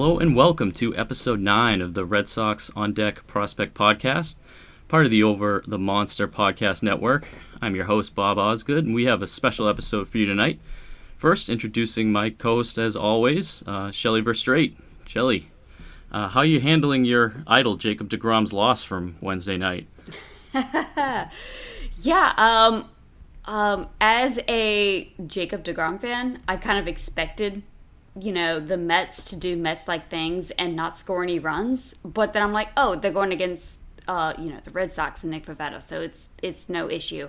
Hello and welcome to episode 9 of the Red Sox On Deck Prospect Podcast, part of the Over the Monster Podcast Network. I'm your host, Bob Osgood, and we have a special episode for you tonight. First, introducing my co host, as always, uh, Shelly Verstrate. Shelly, uh, how are you handling your idol, Jacob DeGrom's loss from Wednesday night? yeah, um, um, as a Jacob DeGrom fan, I kind of expected you know, the Mets to do Mets like things and not score any runs. But then I'm like, oh, they're going against, uh, you know, the Red Sox and Nick Pivetta, so it's it's no issue.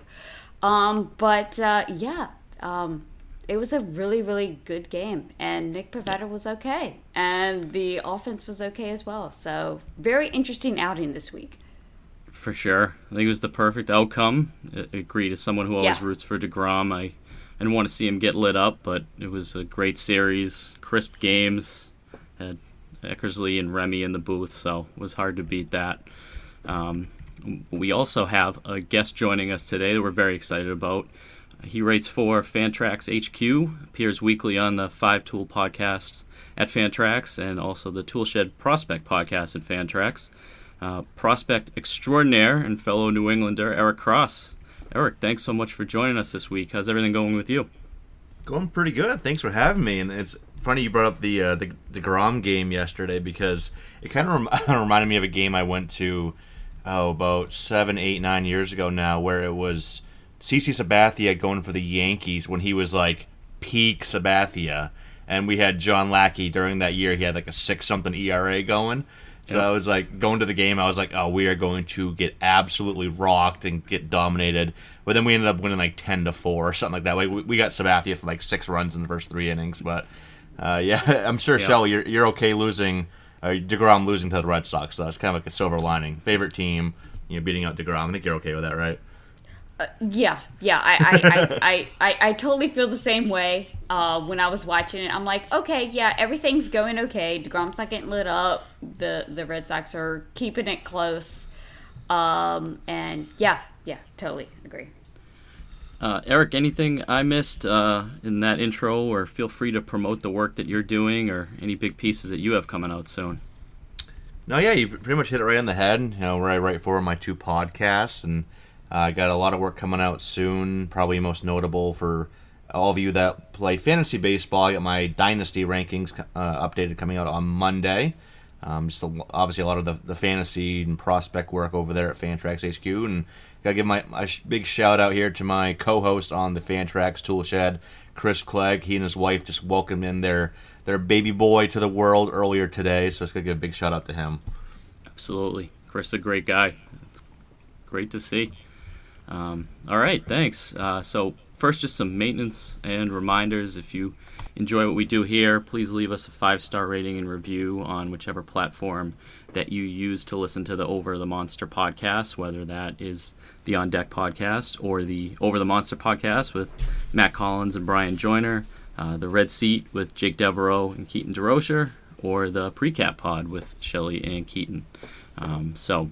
Um, but uh, yeah, um, it was a really really good game, and Nick Pivetta was okay, and the offense was okay as well. So very interesting outing this week. For sure, I think it was the perfect outcome. I agree to someone who always yeah. roots for Degrom. I I didn't want to see him get lit up, but it was a great series, crisp games. Had Eckersley and Remy in the booth, so it was hard to beat that. Um, we also have a guest joining us today that we're very excited about. He writes for Fantrax HQ, appears weekly on the Five Tool podcast at Fantrax, and also the Toolshed Prospect podcast at Fantrax. Uh, prospect extraordinaire and fellow New Englander Eric Cross Eric, thanks so much for joining us this week. How's everything going with you? Going pretty good. Thanks for having me. And it's funny you brought up the uh, the the Grom game yesterday because it kind of rem- reminded me of a game I went to oh about seven, eight, nine years ago now, where it was CC Sabathia going for the Yankees when he was like peak Sabathia, and we had John Lackey during that year. He had like a six something ERA going. So yep. I was like going to the game. I was like, oh, we are going to get absolutely rocked and get dominated. But then we ended up winning like ten to four or something like that. Like we, we got Sabathia for like six runs in the first three innings. But uh, yeah, I'm sure yep. Shelly, you're you're okay losing. Uh, Degrom losing to the Red Sox. So that's kind of like a silver lining. Favorite team, you know, beating out Degrom. I think you're okay with that, right? Uh, yeah, yeah, I I, I, I, I, I, totally feel the same way. Uh, when I was watching it, I'm like, okay, yeah, everything's going okay. Degrom's not getting lit up. The the Red Sox are keeping it close. Um, and yeah, yeah, totally agree. Uh, Eric, anything I missed uh, in that intro, or feel free to promote the work that you're doing, or any big pieces that you have coming out soon. No, yeah, you pretty much hit it right on the head. You know, where I write for my two podcasts and I uh, got a lot of work coming out soon. Probably most notable for all of you that play fantasy baseball. I got my dynasty rankings uh, updated coming out on Monday. Um, just a, obviously a lot of the, the fantasy and prospect work over there at Fantrax HQ, and gotta give my, my big shout out here to my co-host on the Fantrax Toolshed, Chris Clegg. He and his wife just welcomed in their their baby boy to the world earlier today, so it's gonna give a big shout out to him. Absolutely, Chris, is a great guy. It's great to see. Um, all right, thanks. Uh, so, first, just some maintenance and reminders. If you enjoy what we do here, please leave us a five star rating and review on whichever platform that you use to listen to the Over the Monster podcast, whether that is the On Deck podcast or the Over the Monster podcast with Matt Collins and Brian Joyner, uh, the Red Seat with Jake Devereaux and Keaton DeRocher, or the Precap pod with Shelly and Keaton. Um, so,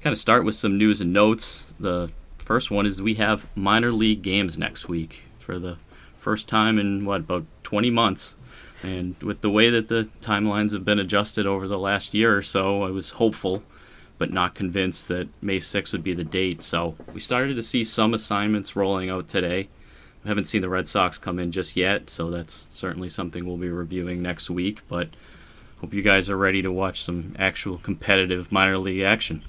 kind of start with some news and notes. The first one is we have minor league games next week for the first time in what about 20 months. And with the way that the timelines have been adjusted over the last year or so, I was hopeful, but not convinced that May 6th would be the date. So we started to see some assignments rolling out today. We haven't seen the Red Sox come in just yet, so that's certainly something we'll be reviewing next week. But hope you guys are ready to watch some actual competitive minor league action.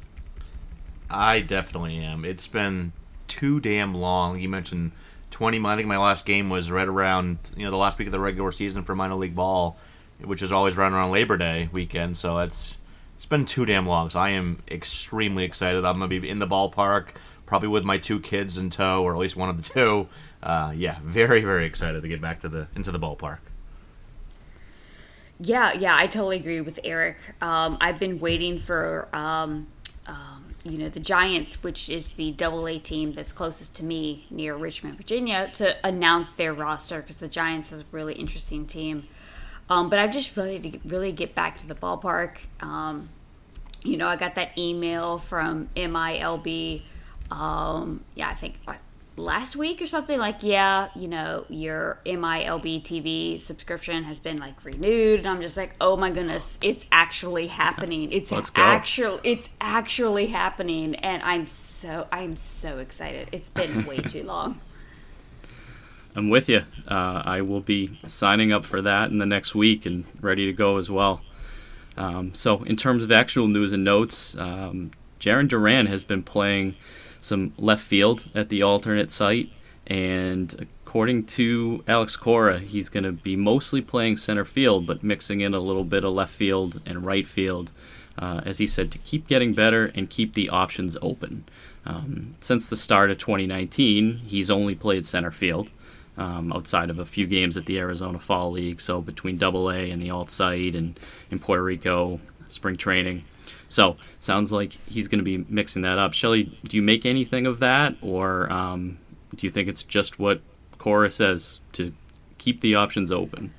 I definitely am. It's been too damn long. You mentioned 20. I think my last game was right around you know the last week of the regular season for minor league ball, which is always right around Labor Day weekend. So it's it's been too damn long. So I am extremely excited. I'm gonna be in the ballpark, probably with my two kids in tow, or at least one of the two. Uh, yeah, very very excited to get back to the into the ballpark. Yeah, yeah, I totally agree with Eric. Um, I've been waiting for um, you know the Giants, which is the Double A team that's closest to me near Richmond, Virginia, to announce their roster because the Giants has a really interesting team. Um, but I'm just ready to really get back to the ballpark. Um, you know, I got that email from MILB. Um, yeah, I think last week or something like yeah you know your milb tv subscription has been like renewed and i'm just like oh my goodness it's actually happening. It's actual it's actually happening and i'm so i'm so excited. It's been way too long. I'm with you uh, i will be signing up for that in the next week and ready to go as well. Um, so in terms of actual news and notes um, Jarren Duran has been playing some left field at the alternate site. And according to Alex Cora, he's going to be mostly playing center field, but mixing in a little bit of left field and right field, uh, as he said, to keep getting better and keep the options open. Um, since the start of 2019, he's only played center field. Um, outside of a few games at the Arizona Fall League, so between Double A and the alt site and in Puerto Rico spring training. So sounds like he's going to be mixing that up. Shelly, do you make anything of that, or um, do you think it's just what Cora says to keep the options open?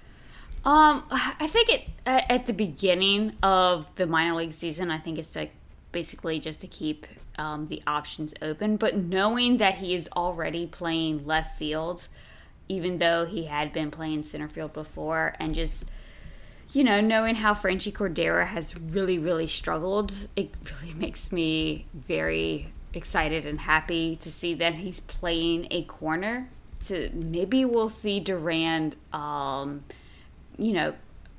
Um, I think it at the beginning of the minor league season. I think it's to basically just to keep um, the options open. But knowing that he is already playing left field, even though he had been playing center field before, and just you know, knowing how Franchy Cordero has really, really struggled, it really makes me very excited and happy to see that he's playing a corner. To maybe we'll see Duran, um, you know,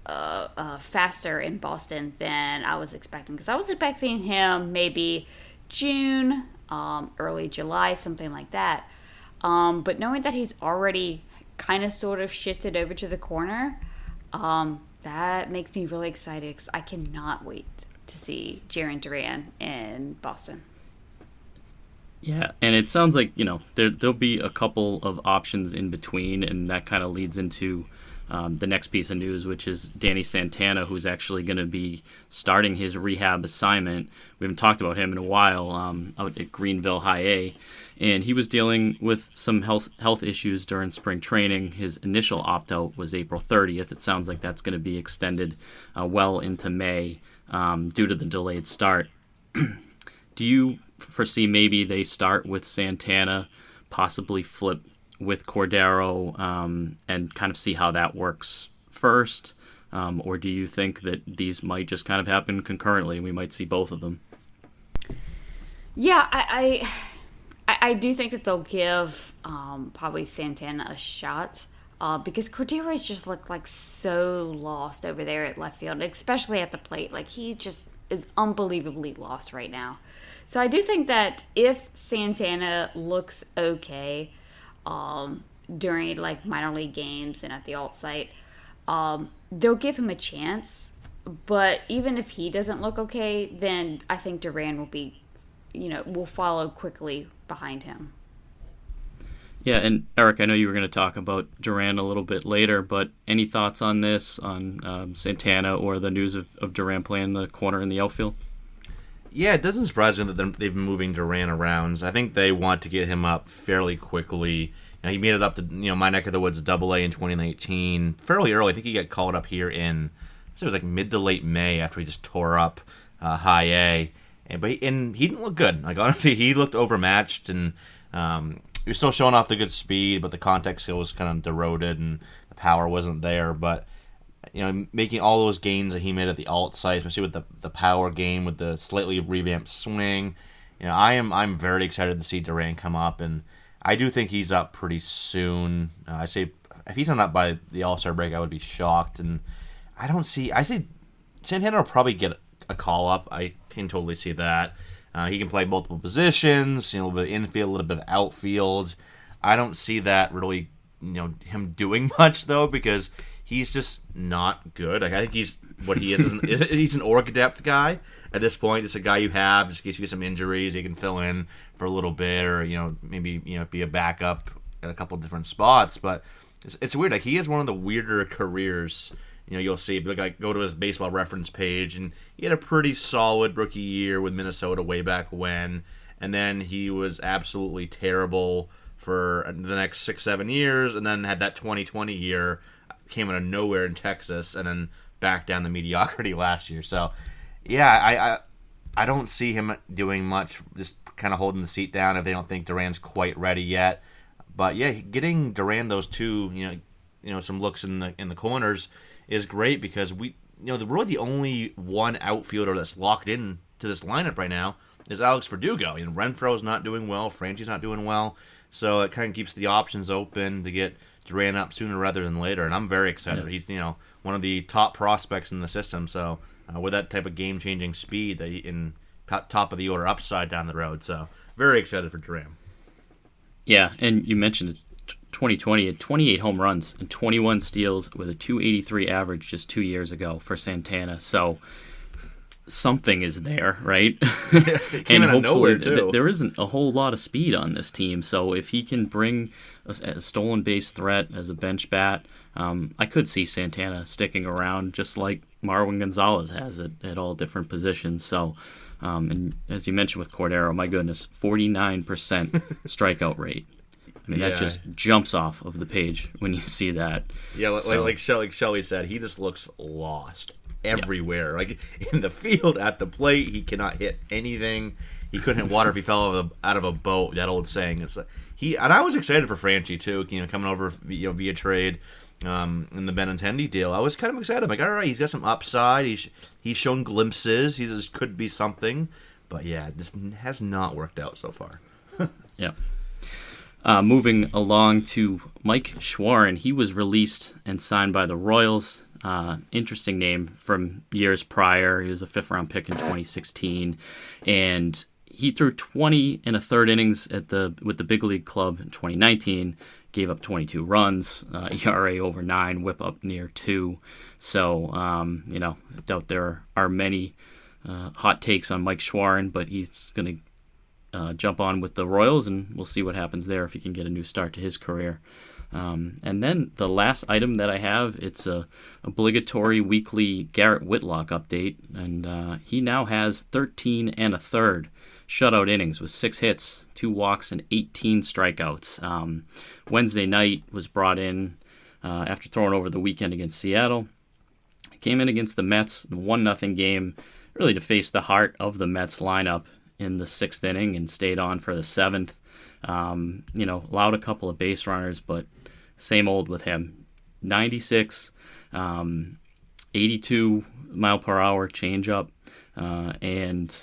uh, uh, faster in Boston than I was expecting because I was expecting him maybe June, um, early July, something like that. Um, but knowing that he's already kind of sort of shifted over to the corner, um, that makes me really excited because I cannot wait to see Jarren Duran in Boston. Yeah, and it sounds like you know there there'll be a couple of options in between, and that kind of leads into um, the next piece of news, which is Danny Santana, who's actually going to be starting his rehab assignment. We haven't talked about him in a while um, out at Greenville High A, and he was dealing with some health health issues during spring training. His initial opt out was April 30th. It sounds like that's going to be extended uh, well into May um, due to the delayed start. Do you foresee maybe they start with Santana, possibly flip with Cordero, um, and kind of see how that works first? Um, or do you think that these might just kind of happen concurrently and we might see both of them? Yeah, I, I I, I do think that they'll give um, probably Santana a shot. Uh, because Cordero's just looked like so lost over there at left field, especially at the plate. Like he just is unbelievably lost right now. So I do think that if Santana looks okay um, during like minor league games and at the alt site, um, they'll give him a chance. But even if he doesn't look okay, then I think Duran will be, you know, will follow quickly behind him. Yeah, and Eric, I know you were going to talk about Duran a little bit later, but any thoughts on this, on um, Santana or the news of, of Duran playing the corner in the outfield? Yeah, it doesn't surprise me that they've been moving Duran around. I think they want to get him up fairly quickly. You know, he made it up to you know my neck of the woods, Double A in 2019, fairly early. I think he got called up here in it was like mid to late May after he just tore up uh, High A and but he, and he didn't look good. Like honestly, he looked overmatched, and um, he was still showing off the good speed, but the contact skill was kind of eroded, and the power wasn't there. But you know, making all those gains that he made at the alt site, especially with the the power game, with the slightly revamped swing. You know, I am I'm very excited to see Duran come up, and I do think he's up pretty soon. Uh, I say if he's not up by the All Star break, I would be shocked. And I don't see. I see Santana will probably get a call up. I can totally see that. Uh, he can play multiple positions, you know, a little bit infield, a little bit outfield. I don't see that really, you know, him doing much though because he's just not good. Like, I think he's what he is. is an, he's an org depth guy at this point. It's a guy you have just in case you get some injuries. You can fill in for a little bit, or you know, maybe you know, be a backup at a couple different spots. But it's, it's weird. Like he has one of the weirder careers. You know, you'll see. Like, go to his baseball reference page, and he had a pretty solid rookie year with Minnesota way back when, and then he was absolutely terrible for the next six, seven years, and then had that 2020 year came out of nowhere in Texas and then back down to mediocrity last year. So, yeah, I, I I don't see him doing much, just kind of holding the seat down if they don't think Duran's quite ready yet. But yeah, getting Duran those two, you know, you know, some looks in the in the corners is great because we, you know, the really the only one outfielder that's locked in to this lineup right now is Alex Verdugo. You know, Renfroe's not doing well, Franchy's not doing well, so it kind of keeps the options open to get Duran up sooner rather than later, and I'm very excited. Yeah. He's you know one of the top prospects in the system, so uh, with that type of game changing speed, that in top of the order upside down the road, so very excited for Duran. Yeah, and you mentioned 2020 had 28 home runs and 21 steals with a 283 average just two years ago for Santana. So something is there, right? and hopefully th- there isn't a whole lot of speed on this team. So if he can bring a, a stolen base threat as a bench bat, um, I could see Santana sticking around just like Marwin Gonzalez has it at all different positions. So, um, and as you mentioned with Cordero, my goodness, 49% strikeout rate. I mean, yeah. that just jumps off of the page when you see that. Yeah, like, so, like, Shelly, like Shelly said, he just looks lost everywhere. Like in the field, at the plate, he cannot hit anything. He couldn't hit water if he fell out of, a, out of a boat. That old saying. It's like, he and I was excited for Franchy too. You know, coming over you know via trade. Um, in the Benintendi deal, I was kind of excited. I'm like, all right, he's got some upside. He's he's shown glimpses. He this could be something, but yeah, this has not worked out so far. yeah. Uh, moving along to Mike Shawaryn, he was released and signed by the Royals. Uh, interesting name from years prior. He was a fifth round pick in 2016, and he threw 20 and a third innings at the with the big league club in 2019. Gave up 22 runs, uh, ERA over nine, WHIP up near two. So um, you know, I doubt there are many uh, hot takes on Mike Shawaryn, but he's going to uh, jump on with the Royals, and we'll see what happens there if he can get a new start to his career. Um, and then the last item that I have, it's a obligatory weekly Garrett Whitlock update, and uh, he now has 13 and a third shutout innings with six hits, two walks, and 18 strikeouts. Um, Wednesday night was brought in uh, after throwing over the weekend against Seattle. Came in against the Mets, one nothing game, really to face the heart of the Mets lineup in the sixth inning, and stayed on for the seventh. Um, you know, allowed a couple of base runners, but same old with him. 96, um, 82 mile per hour changeup, uh, and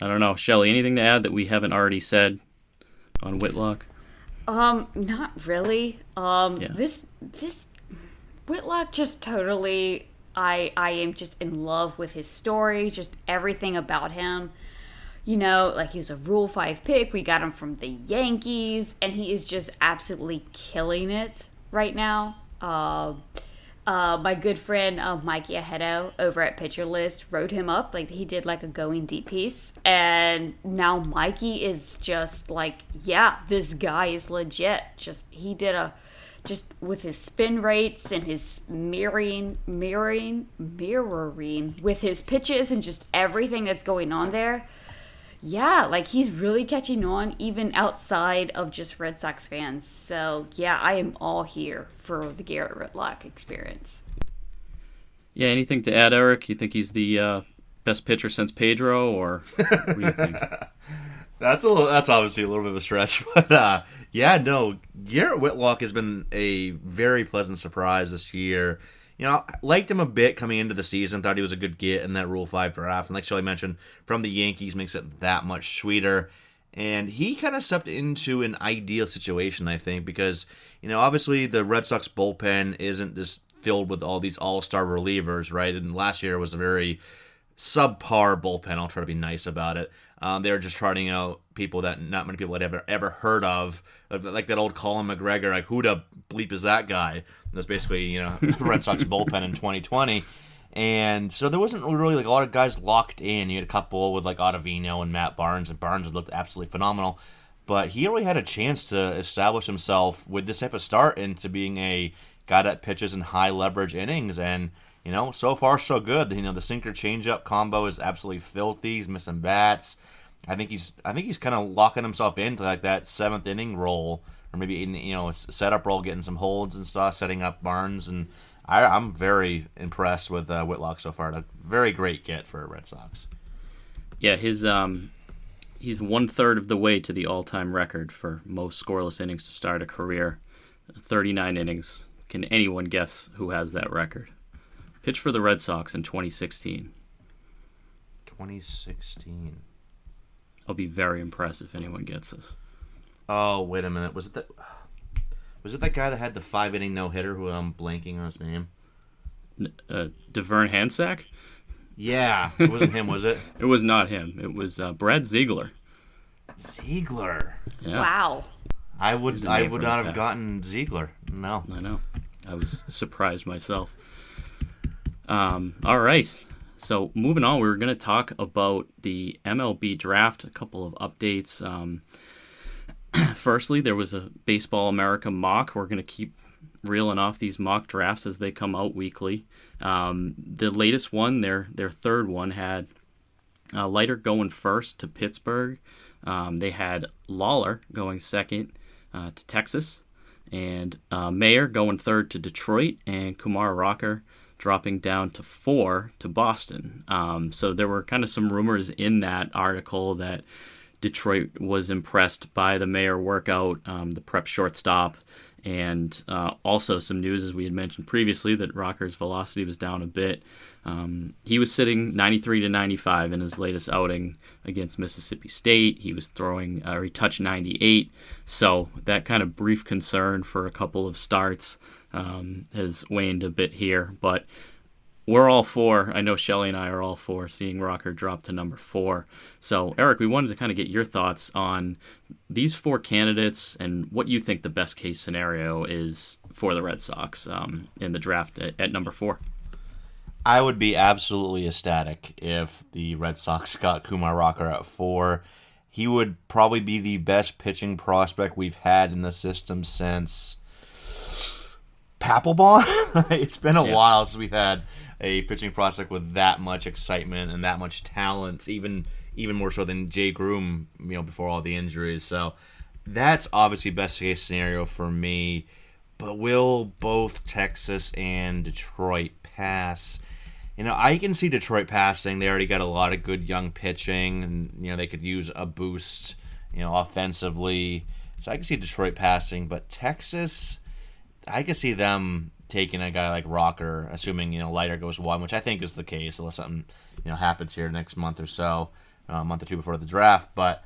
I don't know, Shelly. Anything to add that we haven't already said on Whitlock? Um, not really. Um, yeah. this this Whitlock just totally. I I am just in love with his story, just everything about him you know, like he was a Rule 5 pick. We got him from the Yankees, and he is just absolutely killing it right now. Uh, uh, my good friend uh, Mikey Ahedo over at Pitcher List wrote him up. Like he did like a going deep piece, and now Mikey is just like, yeah, this guy is legit. Just he did a just with his spin rates and his mirroring, mirroring, mirroring with his pitches and just everything that's going on there yeah, like he's really catching on even outside of just Red Sox fans. So yeah, I am all here for the Garrett Whitlock experience. Yeah, anything to add, Eric? You think he's the uh, best pitcher since Pedro, or what do you think? that's a that's obviously a little bit of a stretch, but uh, yeah, no, Garrett Whitlock has been a very pleasant surprise this year. You know, liked him a bit coming into the season. Thought he was a good get in that Rule Five draft, and like Shelly mentioned, from the Yankees makes it that much sweeter. And he kind of stepped into an ideal situation, I think, because you know, obviously the Red Sox bullpen isn't just filled with all these all-star relievers, right? And last year was a very subpar bullpen. I'll try to be nice about it. Um, they were just charting out people that not many people had ever ever heard of, like that old Colin McGregor. Like who the bleep is that guy? That's basically you know Red Sox bullpen in 2020. And so there wasn't really like a lot of guys locked in. You had a couple with like Ottavino and Matt Barnes, and Barnes looked absolutely phenomenal. But he really had a chance to establish himself with this type of start into being a guy that pitches in high leverage innings. And you know, so far so good. You know, the sinker changeup combo is absolutely filthy. He's missing bats. I think he's I think he's kind of locking himself into like that seventh inning role, or maybe in you know setup role, getting some holds and stuff, setting up Barnes and I, am very impressed with uh, Whitlock so far. A very great get for Red Sox. Yeah, his um, he's one third of the way to the all-time record for most scoreless innings to start a career, 39 innings. Can anyone guess who has that record? Pitched for the Red Sox in 2016. 2016. I'll be very impressed if anyone gets this. Oh wait a minute, was it that? Was it that guy that had the five inning no hitter who I'm blanking on his name? Uh, DeVern Hansack? Yeah, it wasn't him, was it? It was not him. It was uh, Brad Ziegler. Ziegler. Yeah. Wow. I would I would not have gotten Ziegler. No. I know. I was surprised myself. Um, all right. So moving on, we are going to talk about the MLB draft. A couple of updates. Um, firstly, there was a Baseball America mock. We're going to keep reeling off these mock drafts as they come out weekly. Um, the latest one, their their third one, had uh, Leiter going first to Pittsburgh. Um, they had Lawlar going second uh, to Texas, and uh, Mayer going third to Detroit, and Kumar Rocker dropping down to four to Boston. Um, so there were kind of some rumors in that article that Detroit was impressed by the Mayer workout, um, the prep shortstop, and uh, also some news, as we had mentioned previously, that Rocker's velocity was down a bit. Um, he was sitting 93 to 95 in his latest outing against Mississippi State. He was throwing, uh, he touched 98. So that kind of brief concern for a couple of starts um, has waned a bit here, but we're all for. I know Shelly and I are all for seeing Rocker drop to number four. So, Eric, we wanted to kind of get your thoughts on these four candidates and what you think the best case scenario is for the Red Sox um, in the draft at, at number four. I would be absolutely ecstatic if the Red Sox got Kumar Rocker at four. He would probably be the best pitching prospect we've had in the system since Papelbon. it's been a yeah. while since we've had a pitching prospect with that much excitement and that much talent, even even more so than Jay Groome, you know, before all the injuries. So that's obviously best case scenario for me. But will both Texas and Detroit pass? You know, I can see Detroit passing. They already got a lot of good young pitching, and you know they could use a boost, you know, offensively. So I can see Detroit passing, but Texas, I can see them taking a guy like Rocker, assuming you know Leiter goes one, which I think is the case, unless something you know happens here next month or so, uh, a month or two before the draft. But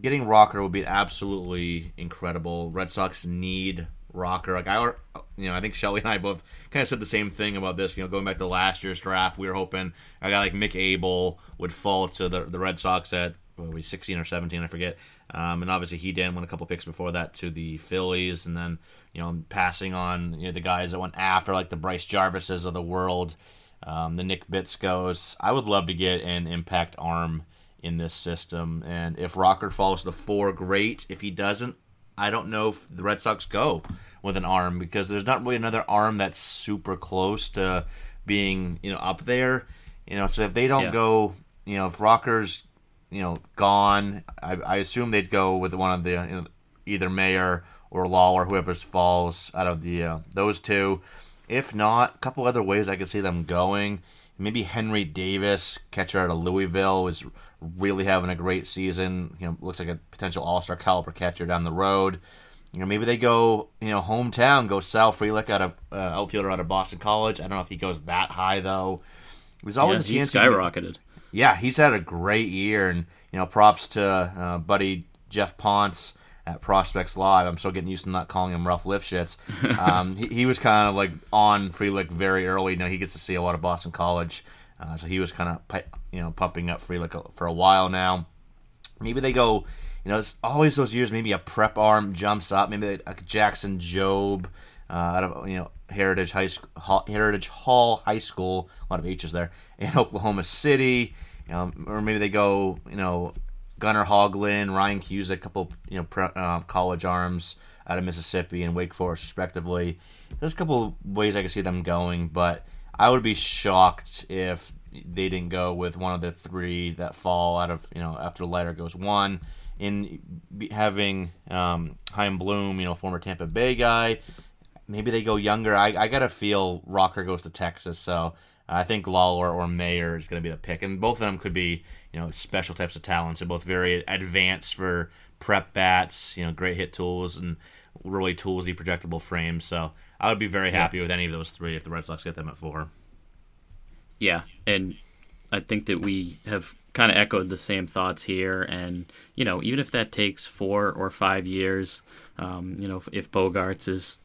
getting Rocker would be absolutely incredible. Red Sox need Rocker. Like I, you know, I think Shelly and I both kind of said the same thing about this. You know, going back to last year's draft, we were hoping a guy like Mick Abel would fall to the the Red Sox at what we 16 or 17, I forget. Um, and obviously he did win a couple picks before that to the Phillies, and then you know passing on you know the guys that went after like the Bryce Jarvises of the world, um, the Nick Bitskos. I would love to get an impact arm in this system, and if Rocker falls to the four, great. If he doesn't, I don't know if the Red Sox go with an arm because there's not really another arm that's super close to being you know up there. You know, so if they don't yeah. go, you know, if Rocker's you know, gone. I, I assume they'd go with one of the you know, either Mayer or Law or whoever falls out of the uh, those two. If not, a couple other ways I could see them going. Maybe Henry Davis, catcher out of Louisville, is really having a great season. You know, looks like a potential All Star caliber catcher down the road. you know, maybe they go, you know, hometown, go Sal Frelick out of uh, outfielder out of Boston College. I don't know if he goes that high though. There's always yeah, a chance. He skyrocketed. Yeah, he's had a great year, and you know, props to uh, buddy Jeff Ponce at Prospects Live. I'm still getting used to not calling him Ralph Lifshitz. Um, he, he, was kind of like on Frelick very early. You know, he gets to see a lot of Boston College, uh, so he was kind of you know pumping up Frelick for a while now. Maybe they go. You know, it's always those years. Maybe a prep arm jumps up. Maybe a Jackson Jobe uh, out of you know Heritage High School, Heritage Hall High School. A lot of H's there in Oklahoma City. Know, or maybe they go. You know, Gunnar Hoglund, Ryan Hughes, a couple you know pre, uh, college arms out of Mississippi and Wake Forest respectively. There's a couple ways I could see them going, but I would be shocked if they didn't go with one of the three that fall out of you know after the Leiter goes one in having um, Chaim Bloom, you know, former Tampa Bay guy. Maybe they go younger. I, I gotta feel Rocker goes to Texas, so I think Lawlar or Mayer is gonna be the pick, and both of them could be you know special types of talents. They're both very advanced for prep bats. You know, great hit tools and really toolsy projectable frames. So I would be very happy yeah. with any of those three if the Red Sox get them at four. Yeah, and I think that we have kind of echoed the same thoughts here. And you know, even if that takes four or five years, um, you know, if, if Bogaerts is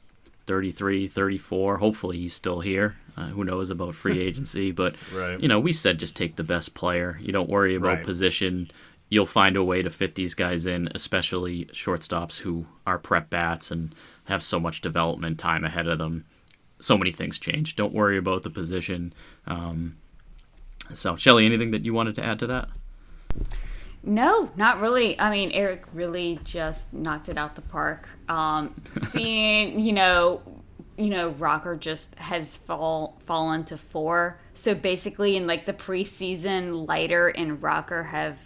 33, 34, hopefully he's still here. Uh, who knows about free agency? But right. you know, we said just take the best player. You don't worry about right. position. You'll find a way to fit these guys in, especially shortstops who are prep bats and have so much development time ahead of them. So many things change. Don't worry about the position. Um, so, Shelly, anything that you wanted to add to that? No, not really. I mean, Eric really just knocked it out the park. Um, seeing, you know, you know, Rocker just has fall fallen to four. So basically, in like the preseason, Leiter and Rocker have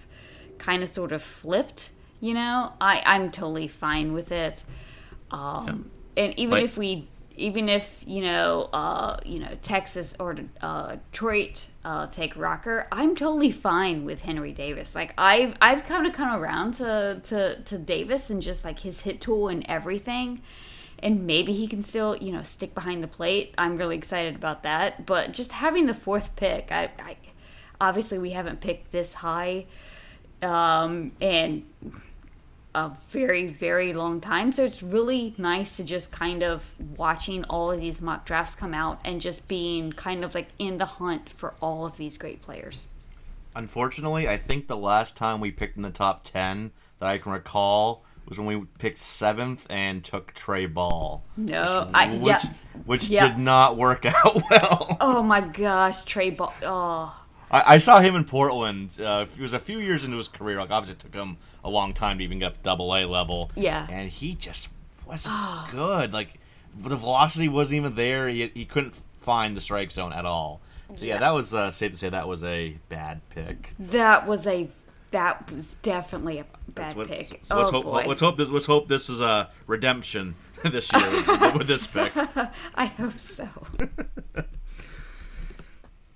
kind of sort of flipped. You know, I I'm totally fine with it. Um, yeah. And even but, if we even if you know, uh, you know, Texas or uh, Detroit uh, take Rocker, I'm totally fine with Henry Davis. Like I've I've kind of come around to, to to Davis and just like his hit tool and everything, and maybe he can still you know stick behind the plate. I'm really excited about that. But just having the fourth pick, I, I obviously we haven't picked this high, um, and a very very long time so it's really nice to just kind of watching all of these mock drafts come out and just being kind of like in the hunt for all of these great players unfortunately i think the last time we picked in the top 10 that i can recall was when we picked seventh and took Trey Ball. No, which, I, which, yeah, which yeah. did not work out well. Oh my gosh, Trey Ball. Oh, I, I saw him in Portland. Uh, it was a few years into his career. Like obviously, it took him a long time to even get up to double A level. Yeah. And he just wasn't good. Like the velocity wasn't even there. He, he couldn't find the strike zone at all. So yeah, yeah that was uh, safe to say that was a bad pick. That was a that was definitely a bad what, pick. So let's oh, hope boy. let's hope this let's hope this is a redemption this year with, with this pick. I hope so.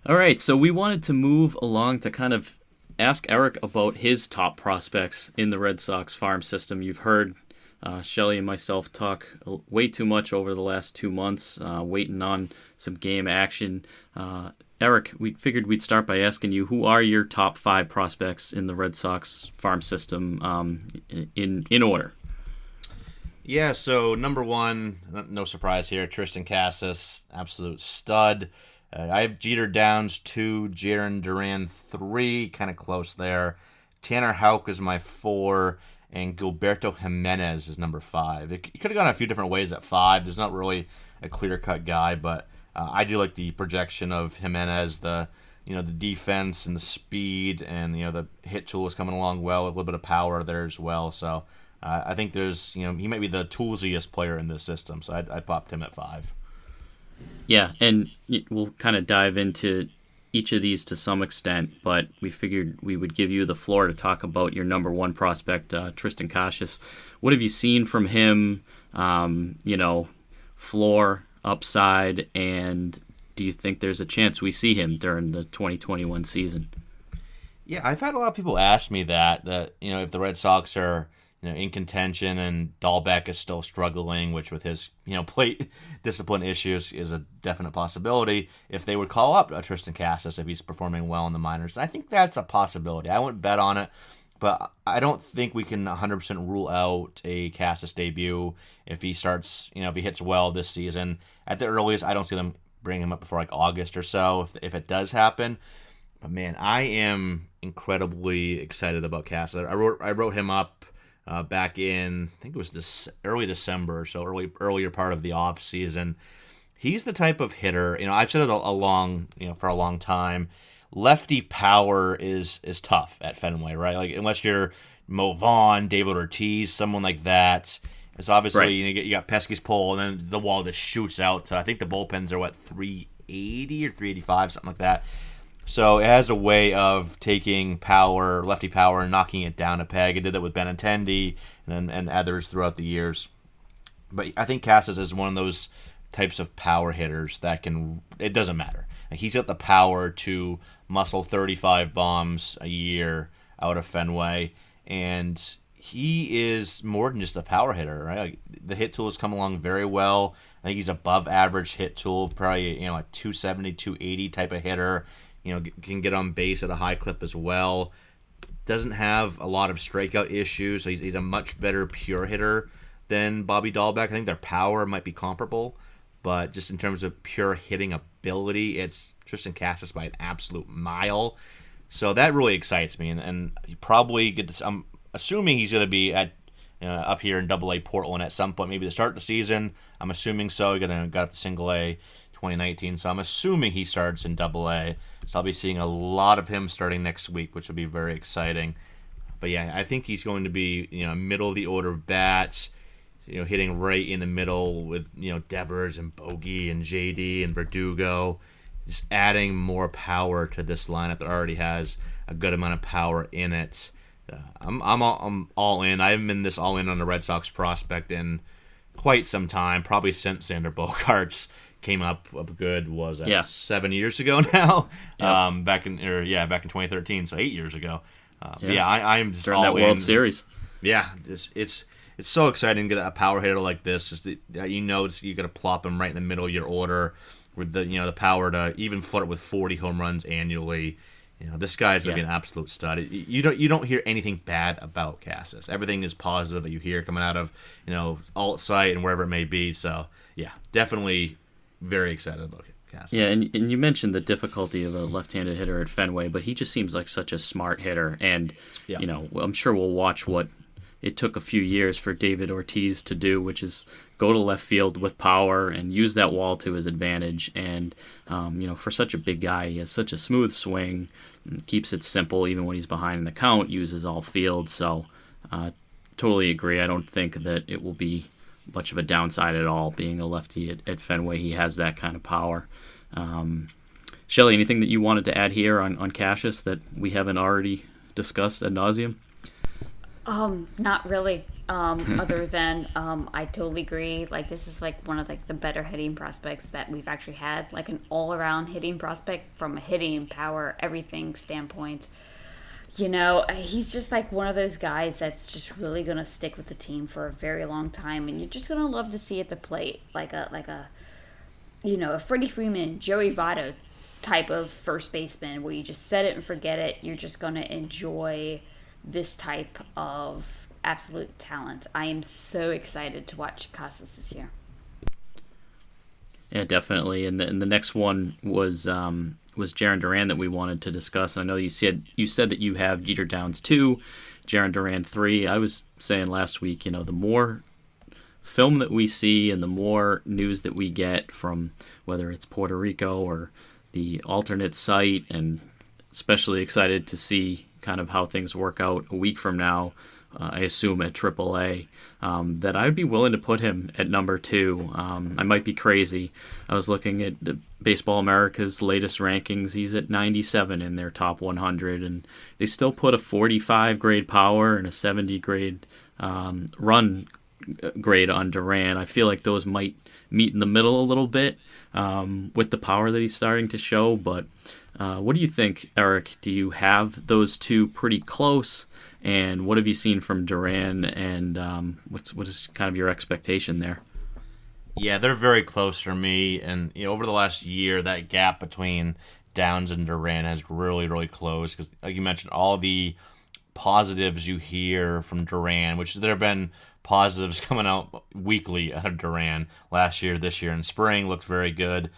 All right, so we wanted to move along to kind of ask Eric about his top prospects in the Red Sox farm system. You've heard uh, Shelly and myself talk way too much over the last two months, uh, waiting on some game action. Uh, Eric, we figured we'd start by asking you who are your top five prospects in the Red Sox farm system um, in in order. Yeah, so number one, no surprise here, Triston Casas, absolute stud. Uh, I have Jeter Downs two, Jarren Duran three, kind of close there. Tanner Houck is my four, and Gilberto Jimenez is number five. It, it could have gone a few different ways at five. There's not really a clear cut guy, but uh, I do like the projection of Jimenez, the you know the defense and the speed, and you know the hit tool is coming along well, a little bit of power there as well. So uh, I think there's you know he might be the toolsiest player in this system. So I I popped him at five. Yeah, and we'll kind of dive into each of these to some extent, but we figured we would give you the floor to talk about your number one prospect, uh, Triston Casas. What have you seen from him? Um, you know, floor, upside, and do you think there's a chance we see him during the 2021 season? Yeah, I've had a lot of people ask me that that you know if the Red Sox are you know, in contention, and Dalbec is still struggling, which with his you know plate discipline issues is a definite possibility. If they would call up uh, Triston Casas if he's performing well in the minors, I think that's a possibility. I wouldn't bet on it, but I don't think we can 100% rule out a Casas debut if he starts, you know, if he hits well this season. At the earliest, I don't see them bringing him up before like August or so. If if it does happen, but man, I am incredibly excited about Casas. I wrote I wrote him up uh, back in I think it was this early December, so early earlier part of the off season. He's the type of hitter. You know, I've said it a, a long you know for a long time. Lefty power is is tough at Fenway, right? Like unless you're Mo Vaughn, David Ortiz, someone like that. It's obviously right. you, get, you got Pesky's pole, and then the wall just shoots out. To, I think the bullpens are what 380 or 385, something like that. So it has a way of taking power, lefty power, and knocking it down a peg. It did that with Benintendi and and others throughout the years. But I think Casas is one of those types of power hitters that can. It doesn't matter. He's got the power to muscle 35 bombs a year out of Fenway, and he is more than just a power hitter, right? The hit tool has come along very well. I think he's above average hit tool, probably you know a 270, 280 type of hitter you know, can get on base at a high clip as well. Doesn't have a lot of strikeout issues, so he's, he's a much better pure hitter than Bobby Dalbec. I think their power might be comparable, but just in terms of pure hitting ability, it's Triston Casas by an absolute mile. So that really excites me, and, and you probably get this. I'm assuming he's going to be at uh, up here in Double A Portland at some point, maybe to start of the season. I'm assuming so. He's going to got up to Single A 2019, so I'm assuming he starts in Double A. So I'll be seeing a lot of him starting next week, which will be very exciting. But yeah, I think he's going to be you know middle of the order bat, you know hitting right in the middle with you know Devers and Bogey and JD and Verdugo, just adding more power to this lineup that already has a good amount of power in it. Uh, I'm I'm all, I'm all in. I haven't been this all in on the Red Sox prospect in quite some time, probably since Xander Bogaerts came up up good was yeah. seven years ago now. Yep. Um, back in or yeah, back in 2013, so eight years ago. Uh, yeah. yeah, I, am just During all that World. Series. Yeah, it's it's it's so exciting to get a power hitter like this. Just that you know you got to plop him right in the middle of your order with the you know the power to even flirt with 40 home runs annually. You know, this guy's gonna yeah. be an absolute stud. You don't you don't hear anything bad about Casas. Everything is positive that you hear coming out of you know alt site and wherever it may be. So yeah, definitely very excited about Casas. Yeah, and, and you mentioned the difficulty of a left-handed hitter at Fenway, but he just seems like such a smart hitter, and yeah. you know, I'm sure we'll watch what it took a few years for David Ortiz to do, which is go to left field with power and use that wall to his advantage. And um, you know, for such a big guy, he has such a smooth swing, keeps it simple even when he's behind in the count. Uses all field, so uh, totally agree. I don't think that it will be much of a downside at all. Being a lefty at, at Fenway, he has that kind of power. Um, Shelly, anything that you wanted to add here on, on Casas that we haven't already discussed ad nauseum? Um, not really. Um, other than um, I totally agree. Like this is like one of like the better hitting prospects that we've actually had. Like an all around hitting prospect from a hitting power everything standpoint you know, he's just like one of those guys that's just really gonna stick with the team for a very long time, and you're just gonna love to see at the plate, like a like a, you know, a Freddie Freeman, Joey Votto type of first baseman, where you just set it and forget it. You're just gonna enjoy this type of absolute talent. I am so excited to watch Casas this year. Yeah, definitely. And the, and the next one was um, was Jarren Duran that we wanted to discuss. And I know you said you said that you have Jeter Downs two, Jarren Duran three. I was saying last week, you know, the more film that we see and the more news that we get from whether it's Puerto Rico or the alternate site, and especially excited to see kind of how things work out a week from now uh, I assume at AAA, um, that I'd be willing to put him at number two. Um, I might be crazy. I was looking at Baseball America's latest rankings. He's at 97 in their top 100, and they still put a 45 grade power and a 70 grade um, run uh, grade on Duran. I feel like those might meet in the middle a little bit um, with the power that he's starting to show, but Uh, what do you think, Eric? Do you have those two pretty close? And what have you seen from Duran? And um, what's what is kind of your expectation there? Yeah, they're very close for me. And you know, over the last year, that gap between Downs and Duran has really, really closed. Because, like you mentioned, all the positives you hear from Duran, which there have been positives coming out weekly out of Duran last year, this year, and spring looked very good.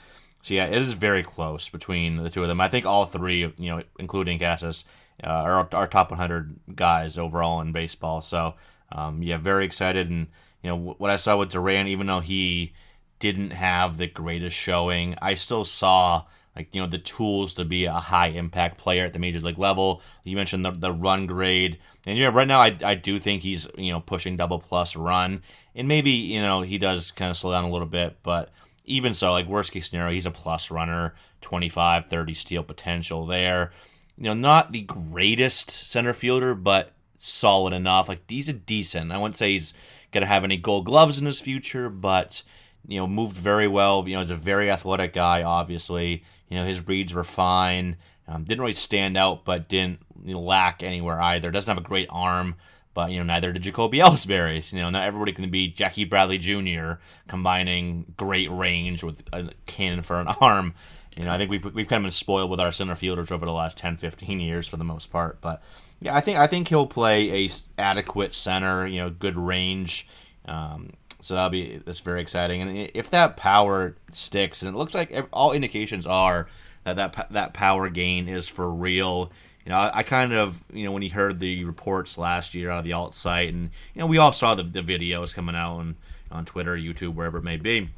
So yeah, it is very close between the two of them. I think all three, you know, including Casas, uh, are our top 100 guys overall in baseball. So um, yeah, very excited. And you know what I saw with Duran, even though he didn't have the greatest showing, I still saw like you know the tools to be a high impact player at the major league level. You mentioned the, the run grade, and yeah, right now I, I do think he's you know pushing double plus run, and maybe you know he does kind of slow down a little bit, but even so, like worst case scenario, he's a plus runner, 25, 30 steal potential there. You know, not the greatest center fielder, but solid enough. Like he's a decent. I wouldn't say he's gonna have any gold gloves in his future, but you know, moved very well. You know, he's a very athletic guy, obviously. You know, his reads were fine. Um, didn't really stand out, but didn't you know, lack anywhere either. Doesn't have a great arm, but you know, neither did Jacoby Ellsbury. You know, not everybody can be Jackie Bradley Jr. combining great range with a cannon for an arm. You know, I think we've we've kind of been spoiled with our center fielders over the last 10, 15 years for the most part. But yeah, I think I think he'll play a adequate center. You know, good range. Um, so that'll be that's very exciting. And if that power sticks, and it looks like all indications are that that that power gain is for real. You know, I, kind of you know when you heard the reports last year out of the alt site, and you know we all saw the, the videos coming out on on Twitter, YouTube, wherever it may be.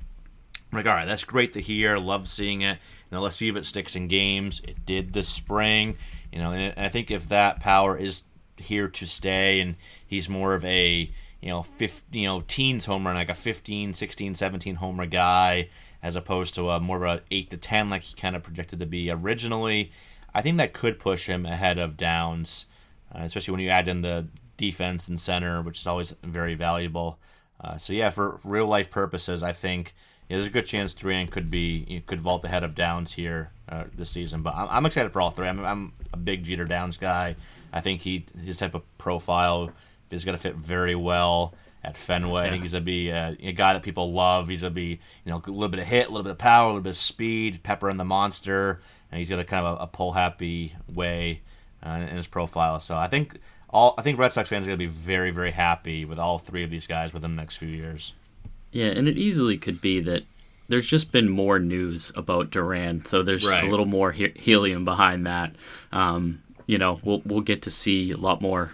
I'm like, all right, that's great to hear. Love seeing it. Now let's see if it sticks in games. It did this spring. You know, and I think if that power is here to stay, and he's more of a you know, 15, you know, teens homer, like a 15, 16, 17 homer guy, as opposed to a more of a 8 to 10 like he kind of projected to be originally. I think that could push him ahead of Downs, uh, especially when you add in the defense and center, which is always very valuable. Uh, so yeah, for, for, real life purposes, I think yeah, there's a good chance Duran could be you know, could vault ahead of Downs here uh, this season. But I'm, I'm, excited for all three. I'm, I'm a big Jeter Downs guy. I think he his type of profile is going to fit very well at Fenway. Yeah. I think he's going to be a, a, guy that people love. He's going to be, you know, a little bit of hit, a little bit of power, a little bit of speed, pepper in the monster, and he's got a kind of a, a pull happy way uh, in his profile. So I think all I think Red Sox fans are going to be very very happy with all three of these guys within the next few years. Yeah, and it easily could be that there's just been more news about Duran, so there's right. a little more he- helium behind that. Um, you know, we'll we'll get to see a lot more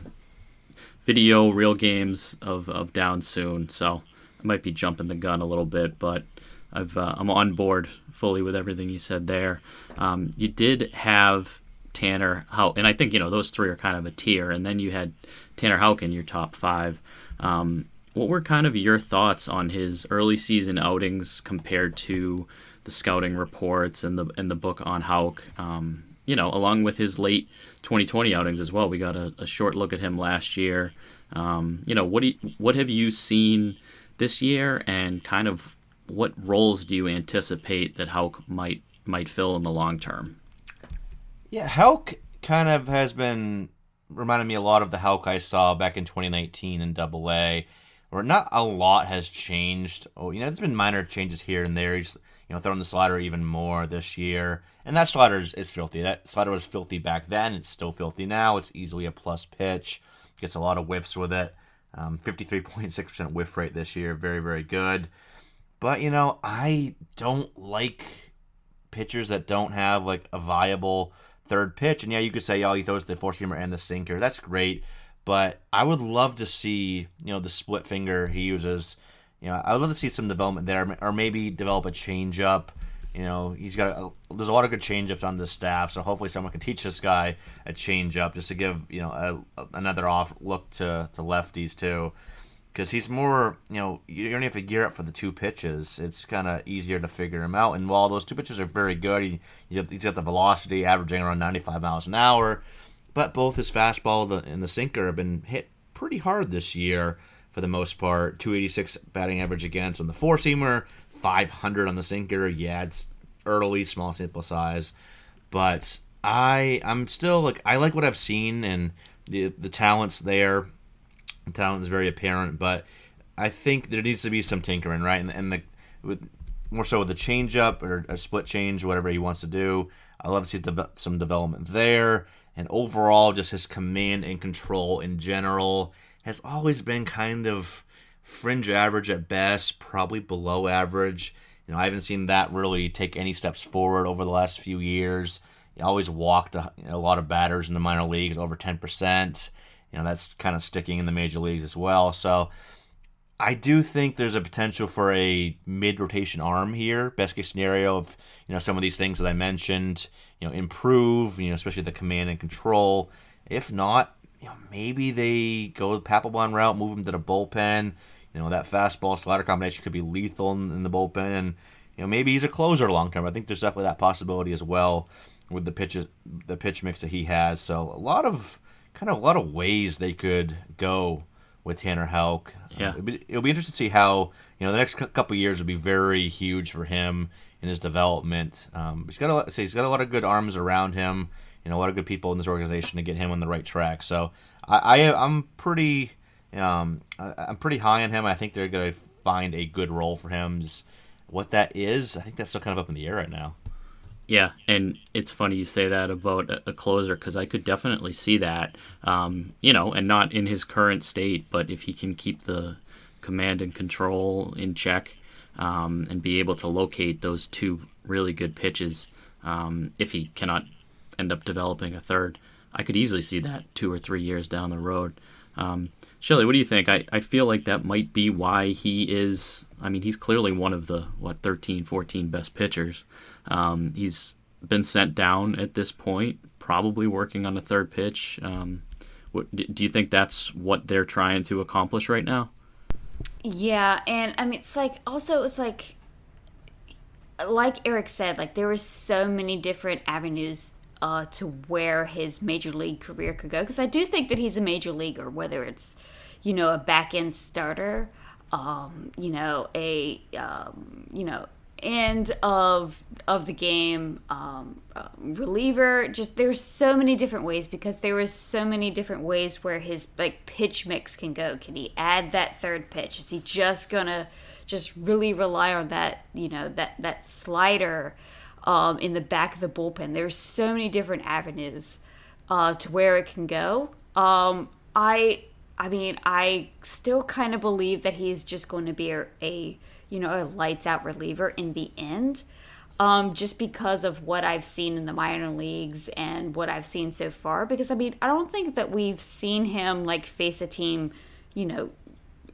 video real games of, of down soon. So I might be jumping the gun a little bit, but I've uh, I'm on board fully with everything you said there. Um, you did have Tanner Houck, and I think you know those three are kind of a tier, and then you had Tanner Houck in your top five. Um, what were kind of your thoughts on his early season outings compared to the scouting reports and the and the book on Houck? Um, you know, along with his late 2020 outings as well. We got a, a short look at him last year. Um, you know, what do you, what have you seen this year, and kind of what roles do you anticipate that Houck might might fill in the long term? Yeah, Houck kind of has been reminding me a lot of the Houck I saw back in 2019 in Double A, not a lot has changed. Oh, you know, there's been minor changes here and there. He's you know, throwing the slider even more this year. And that slider is, is filthy. That slider was filthy back then. It's still filthy now. It's easily a plus pitch. Gets a lot of whiffs with it. Um, 53.6% whiff rate this year. Very, very good. But, you know, I don't like pitchers that don't have, like, a viable third pitch. And yeah, you could say, oh, he throws the four seamer and the sinker. That's great. But I would love to see, you know, the split finger he uses you know, I'd love to see some development there, or maybe develop a change up. You know, he's got a, there's a lot of good change ups on the staff, so hopefully someone can teach this guy a change up just to give you know a, another off look to to lefties too, because he's more you know you don't have to gear up for the two pitches. It's kind of easier to figure him out. And while those two pitches are very good, he, he's got the velocity averaging around 95 miles an hour, but both his fastball and the sinker have been hit pretty hard this year for the most part. 286 batting average against on the four seamer, 500 on the sinker. Yeah, it's early, small sample size. but I I'm still like I like what I've seen and the the talent's there. The talent is very apparent, but I think there needs to be some tinkering, right? And, and the with more so with the change up or a split change, whatever he wants to do. I love to see de- some development there. And overall, just his command and control in general has always been kind of fringe average at best, probably below average. You know, I haven't seen that really take any steps forward over the last few years. He always walked a, you know, a lot of batters in the minor leagues, over 10%. You know, that's kind of sticking in the major leagues as well. So I do think there's a potential for a mid rotation arm here. Best case scenario of you know some of these things that I mentioned, you know, improve, you know, especially the command and control. If not, you know, maybe they go the Papelbon route, move him to the bullpen. You know, that fastball slider combination could be lethal in, in the bullpen, and you know maybe he's a closer long term. I think there's definitely that possibility as well with the pitch the pitch mix that he has. So a lot of kind of a lot of ways they could go with Tanner Houck. Yeah, uh, it'll, be, it'll, be, interesting to see how you know the next couple years will be very huge for him in his development. Um, he's got a lot, say he's got a lot of good arms around him. You know, a lot of good people in this organization to get him on the right track. So I, I I'm pretty um, I, am pretty high on him. I think they're going to find a good role for him. Just what that is, I think that's still kind of up in the air right now. Yeah, and it's funny you say that about a, closer because I could definitely see that, um, you know, and not in his current state, but if he can keep the command and control in check um, and be able to locate those two really good pitches, um, if he cannot end up developing a third, I could easily see that two or three years down the road. Um, Shelly, what do you think? I, I feel like that might be why he is. I mean, he's clearly one of the, what, 13, 14 best pitchers. Um, he's been sent down at this point, probably working on a third pitch. Um, what, do you think that's what they're trying to accomplish right now? Yeah, and I mean, it's like also it's like, like Eric said, like there were so many different avenues uh, to where his major league career could go. Because I do think that he's a major leaguer, whether it's you know a back end starter, um, you know a um, you know end of of the game um, uh, reliever just there's so many different ways because there was so many different ways where his like pitch mix can go. Can he add that third pitch? Is he just gonna just really rely on that you know that that slider um, in the back of the bullpen? There's so many different avenues uh, to where it can go. Um, i i mean i still kind of believe that he's just going to be a, a you know, a lights out reliever in the end. Um, just because of what I've seen in the minor leagues and what I've seen so far. Because I mean, I don't think that we've seen him like face a team, you know,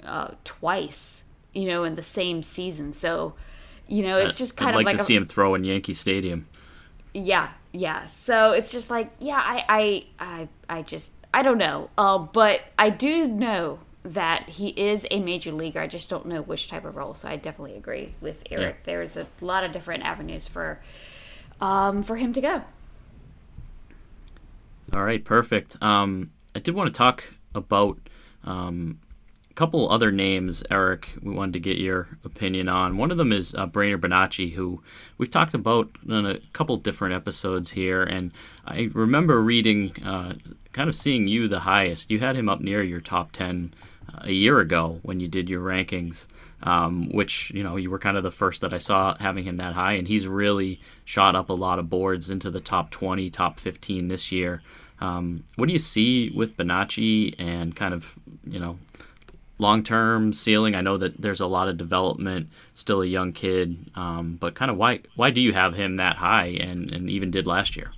uh, twice, you know, in the same season. So, you know, it's just kind I'd of like, like to a, see him throw in Yankee Stadium. Yeah, yeah. So it's just like, yeah, I, I, I, I just, I don't know. Uh, but I do know that he is a major leaguer. I just don't know which type of role. So I definitely agree with Eric. Yeah. There's a lot of different avenues for um, for him to go. All right, perfect. Um, I did want to talk about um, a couple other names, Eric. We wanted to get your opinion on. One of them is uh, Brainer Bonaci, who we've talked about in a couple different episodes here, and I remember reading, uh, kind of seeing you the highest. You had him up near your top ten a year ago when you did your rankings, um, which you know you were kind of the first that I saw having him that high, and he's really shot up a lot of boards into the top 20, top 15 this year. Um, what do you see with Bonaci and kind of you know long term ceiling? I know that there's a lot of development, still a young kid, um, but kind of why why do you have him that high and and even did last year?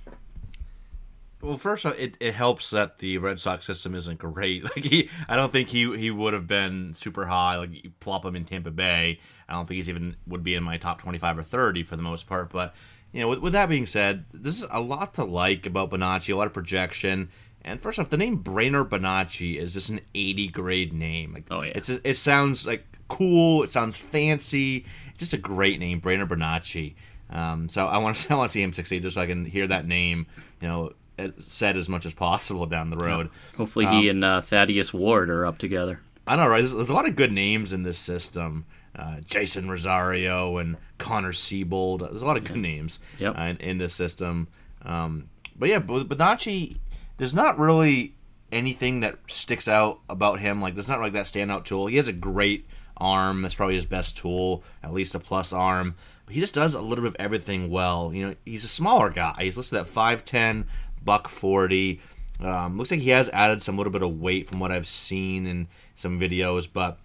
Well, first, off, it, it helps that the Red Sox system isn't great. Like he, I don't think he he would have been super high. Like you plop him in Tampa Bay, I don't think he's even would be in my top twenty five or thirty for the most part. But you know, with, with that being said, this is a lot to like about Bonaci. A lot of projection. And first off, the name Brainer Bonaci is just an 80 grade name. Like, oh yeah, it's a, it sounds like cool. It sounds fancy. It's just a great name, Brainer Bonaci. Um, so I want to I want to see him succeed just so I can hear that name. You know, said as much as possible down the road. Yeah. Hopefully, he um, and uh, Thaddeus Ward are up together. I know, right? There's, there's, a lot of good names in this system. Uh, Jeisson Rosario and Connor Seabold. There's a lot of good names yep. uh, in, in, this system. Um, but yeah, Bonaci, there's not really anything that sticks out about him. Like there's not like that standout tool. He has a great arm. That's probably his best tool, at least a plus arm. But he just does a little bit of everything well. You know, he's a smaller guy. He's listed at 5'10", buck 40. Um, looks like he has added some little bit of weight from what I've seen in some videos, but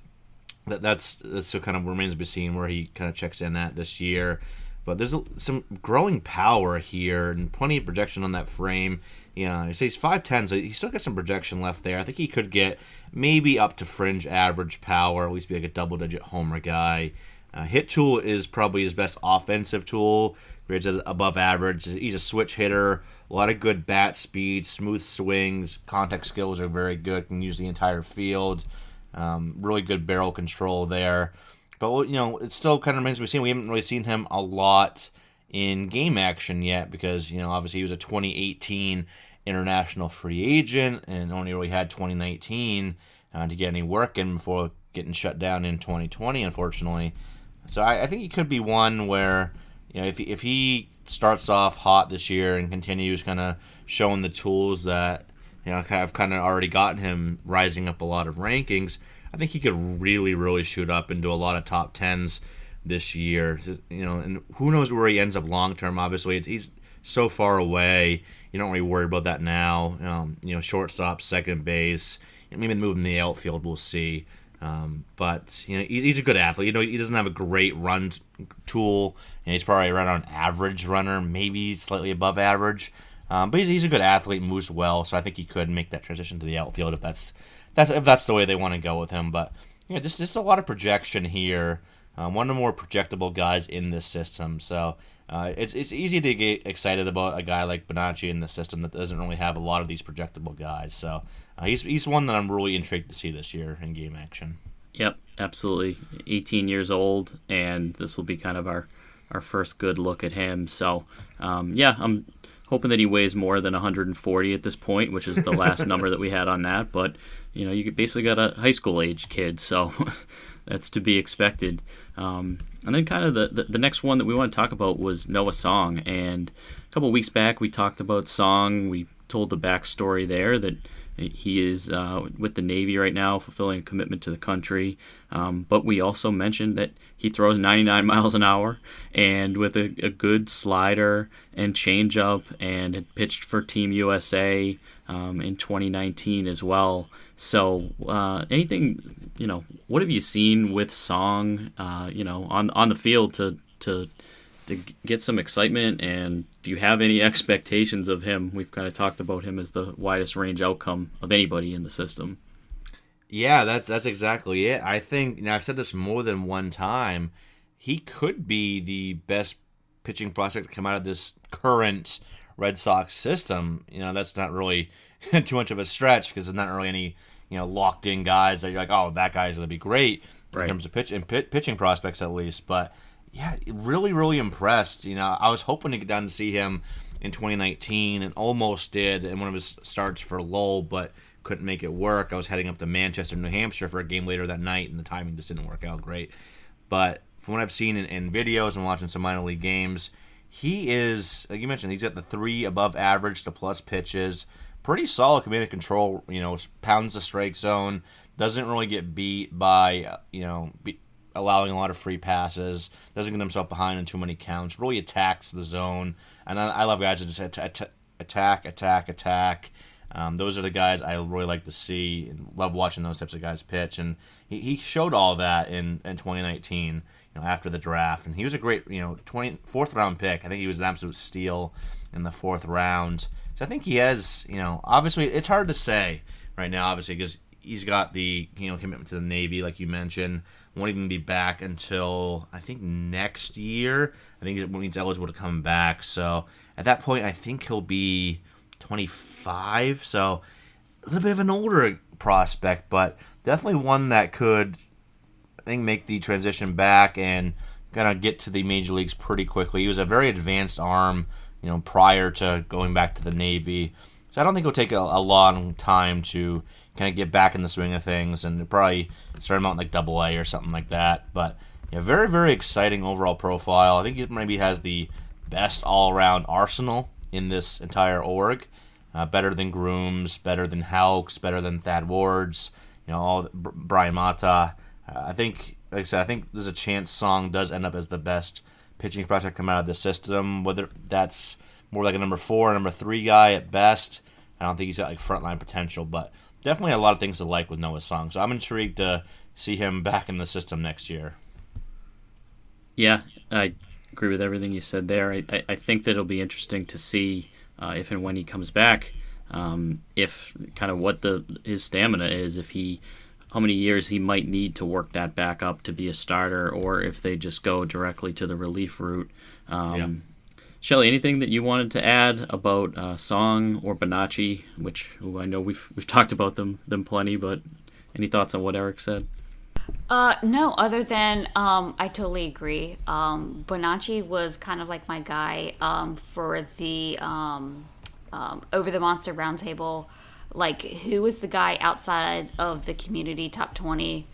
that, that's that's still kind of remains to be seen where he kind of checks in at this year. But there's some growing power here and plenty of projection on that frame. you Yeah, he says 5'10, so he's still got some projection left there. I think he could get maybe up to fringe average power, at least be like a double digit homer guy. Uh, hit tool is probably his best offensive tool, grades above average. He's a switch hitter, a lot of good bat speed, smooth swings, contact skills are very good, can use the entire field. Um, really good barrel control there. But, you know, it still kind of remains to be seen. We haven't really seen him a lot in game action yet because you know obviously he was a 2018 international free agent and only really had 2019 uh, to get any work in before getting shut down in 2020 unfortunately so I, I, think he could be one where you know if he, if he starts off hot this year and continues kind of showing the tools that you know have kind of already gotten him rising up a lot of rankings I think he could really really shoot up into a lot of top tens this year. You know, and who knows where he ends up long term. Obviously, he's so far away. You don't really worry about that now. Um, you know, shortstop, second base, maybe move him in the outfield. We'll see. Um, but you know, he's a good athlete. You know, he doesn't have a great run tool, and he's probably around an average runner, maybe slightly above average. Um, but he's, he's a good athlete, moves well, so I think he could make that transition to the outfield if that's that's if that's the way they want to go with him. But you know, just just a lot of projection here. Um, one of the more projectable guys in this system. So uh, it's, it's easy to get excited about a guy like Bonaci in the system that doesn't really have a lot of these projectable guys. So uh, he's, he's one that I'm really intrigued to see this year in game action. Yep, absolutely. 18 years old, and this will be kind of our, our first good look at him. So, um, yeah, I'm hoping that he weighs more than 140 at this point, which is the last number that we had on that. But, you know, you basically got a high school age kid, so that's to be expected. Um, and then kind of the, the, the, next one that we want to talk about was Noah Song. And a couple weeks back, we talked about Song. We told the backstory there that he is uh, with the Navy right now, fulfilling a commitment to the country. Um, but we also mentioned that he throws 99 miles an hour and with a, a good slider and changeup, and had pitched for Team USA um, in 2019 as well. So, uh, anything, you know, what have you seen with Song, uh, you know, on on the field to to to get some excitement? And do you have any expectations of him? We've kind of talked about him as the widest range outcome of anybody in the system. Yeah, that's that's exactly it. I think you know I've said this more than one time. He could be the best pitching prospect to come out of this current Red Sox system. You know, that's not really too much of a stretch because there's not really any you know locked in guys that you're like, oh, that guy's going to be great right. in terms of pitch and pitching prospects at least. But yeah, really, really impressed. You know, I was hoping to get down to see him in 2019 and almost did in one of his starts for Lowell, but couldn't make it work. I was heading up to Manchester, New Hampshire for a game later that night, and the timing just didn't work out great. But from what I've seen in, in videos and watching some minor league games, he is, like you mentioned, he's got the three above average to plus pitches. Pretty solid command and control, you know, pounds the strike zone, doesn't really get beat by, uh, you know, be, allowing a lot of free passes, doesn't get himself behind in too many counts, really attacks the zone. And I, I love guys that just attack, attack, attack, attack. Um, those are the guys I really like to see and love watching those types of guys pitch. And he, he showed all that in, in 2019 you know, after the draft. And he was a great, you know, 20, fourth round pick. I think he was an absolute steal in the fourth round. So I think he has, you know, obviously it's hard to say right now, obviously, because he's got the, you know, commitment to the Navy, like you mentioned. Won't even be back until, I think, next year. I think he's eligible to come back. So at that point, I think he'll be 25. So a little bit of an older prospect, but definitely one that could I think make the transition back and kind of get to the major leagues pretty quickly. He was a very advanced arm, you know, prior to going back to the Navy. So I don't think it'll take a, a long time to kind of get back in the swing of things and probably start him out in like Double A or something like that. But yeah, very very exciting overall profile. I think it maybe has the best all around arsenal in this entire org. Uh, better than Groomes, better than Houcks, better than Thad Wards, you know, all Bryan Mata. Uh, I think, like I said, I think there's a chance Song does end up as the best pitching prospect come out of the system. Whether that's more like a number four, or number three guy at best. I don't think he's got like frontline potential, but definitely a lot of things to like with Noah's Song. So I'm intrigued to see him back in the system next year. Yeah, I agree with everything you said there. I, I, think that it'll be interesting to see uh, if and when he comes back, um, if kind of what the his stamina is, if he how many years he might need to work that back up to be a starter, or if they just go directly to the relief route. Um, yeah. Shelly, anything that you wanted to add about uh, Song or Bonaci, which I know we've we've talked about them them plenty, but any thoughts on what Eric said? Uh, no, other than um, I totally agree. Um, Bonaci was kind of like my guy um, for the um, um, over the monster roundtable. Like, who was the guy outside of the community top twenty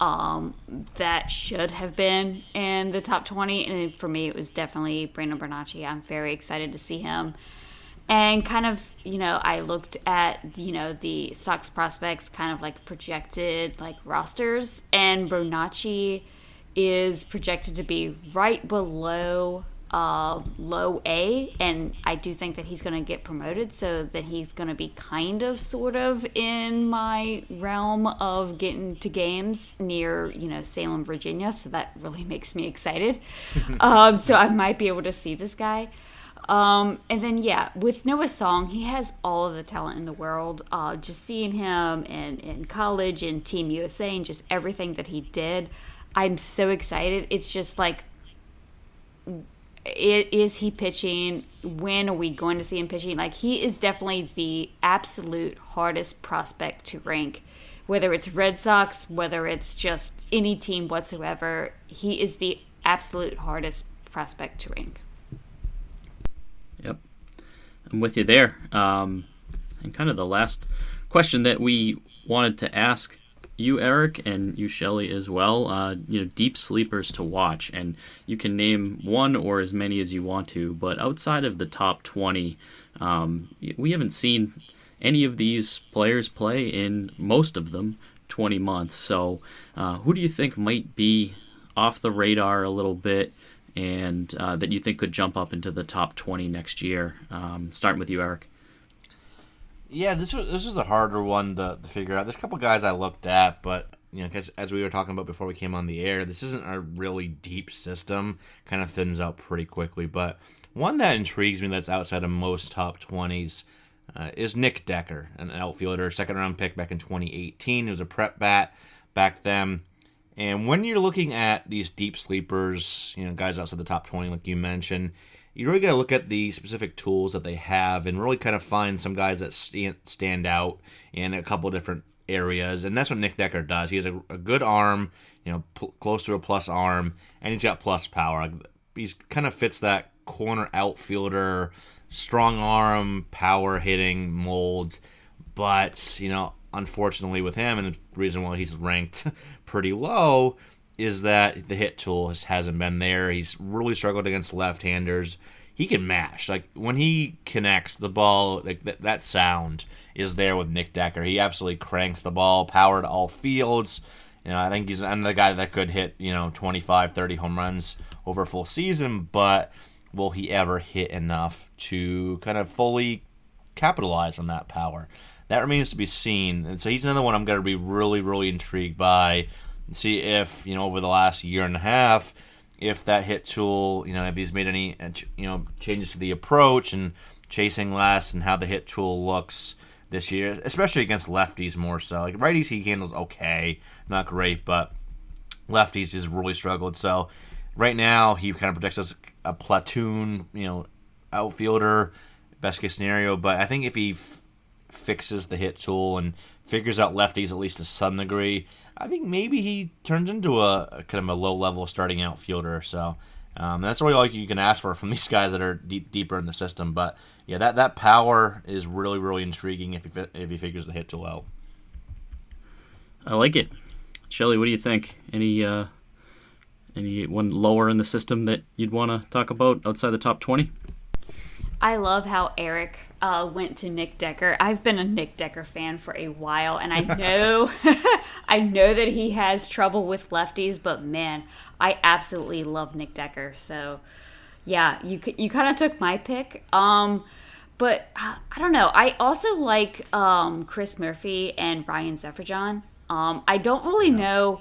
um, that should have been in the top twenty? And for me, it was definitely Brainer Bonaci. I'm very excited to see him and kind of you know i looked at you know the sox prospects kind of like projected like rosters and Bernacci is projected to be right below uh, low a and i do think that he's going to get promoted so that he's going to be kind of sort of in my realm of getting to games near you know salem virginia so that really makes me excited um, so i might be able to see this guy um, and then yeah, with Noah Song, he has all of the talent in the world. Uh, just seeing him in in college and Team USA and just everything that he did, I'm so excited. It's just like, it, is he pitching? When are we going to see him pitching? Like he is definitely the absolute hardest prospect to rank. Whether it's Red Sox, whether it's just any team whatsoever, he is the absolute hardest prospect to rank. Yep, I'm with you there. Um, and kind of the last question that we wanted to ask you, Eric, and you, Shelly, as well. Uh, you know, deep sleepers to watch, and you can name one or as many as you want to. But outside of the top 20, um, we haven't seen any of these players play in most of them 20 months. So, uh, who do you think might be off the radar a little bit? and uh, that you think could jump up into the top 20 next year? Um, starting with you, Eric. Yeah, this was this was a harder one to, to figure out. There's a couple guys I looked at, but you know, cause as we were talking about before we came on the air, this isn't a really deep system. Kind of thins out pretty quickly. But one that intrigues me that's outside of most top 20s uh, is Nick Decker, an outfielder, second round pick back in 2018. He was a prep bat back then. And when you're looking at these deep sleepers, you know, guys outside the top 20, like you mentioned, you really got to look at the specific tools that they have and really kind of find some guys that stand out in a couple different areas. And that's what Nick Decker does. He has a, a good arm, you know, pl- close to a plus arm, and he's got plus power. He's kind of fits that corner outfielder, strong arm, power hitting mold. But, you know, unfortunately with him, and the reason why he's ranked pretty low is that the hit tool has, hasn't been there. He's really struggled against left-handers. He can mash. Like when he connects the ball, like that, that sound is there with Nick Decker. He absolutely cranks the ball, power to all fields. You know, I think he's another guy that could hit, you know, 25, 30 home runs over a full season, but will he ever hit enough to kind of fully capitalize on that power? That remains to be seen. And so he's another one I'm going to be really, really intrigued by see if you know over the last year and a half if that hit tool you know if he's made any uh, you know changes to the approach and chasing less and how the hit tool looks this year especially against lefties more so. Like righties he handles okay not great but lefties he's really struggled. So right now he kind of projects as a platoon you know outfielder best case scenario. But i think if he f- fixes the hit tool and figures out lefties at least to some degree I think maybe he turns into a, a kind of a low level starting outfielder. So um, that's really all you can ask for from these guys that are deep, deeper in the system. But yeah, that, that power is really really intriguing if he if he figures the hit tool out. I like it, Shelly. What do you think? Any uh, any one lower in the system that you'd want to talk about outside the top twenty? I love how Eric uh, went to Nick Decker. I've been a Nick Decker fan for a while, and I know, I know that he has trouble with lefties. But man, I absolutely love Nick Decker. So, yeah, you you kind of took my pick. Um, but uh, I don't know. I also like um, Chris Murphy and Ryan Zeferjahn. Um, I don't really know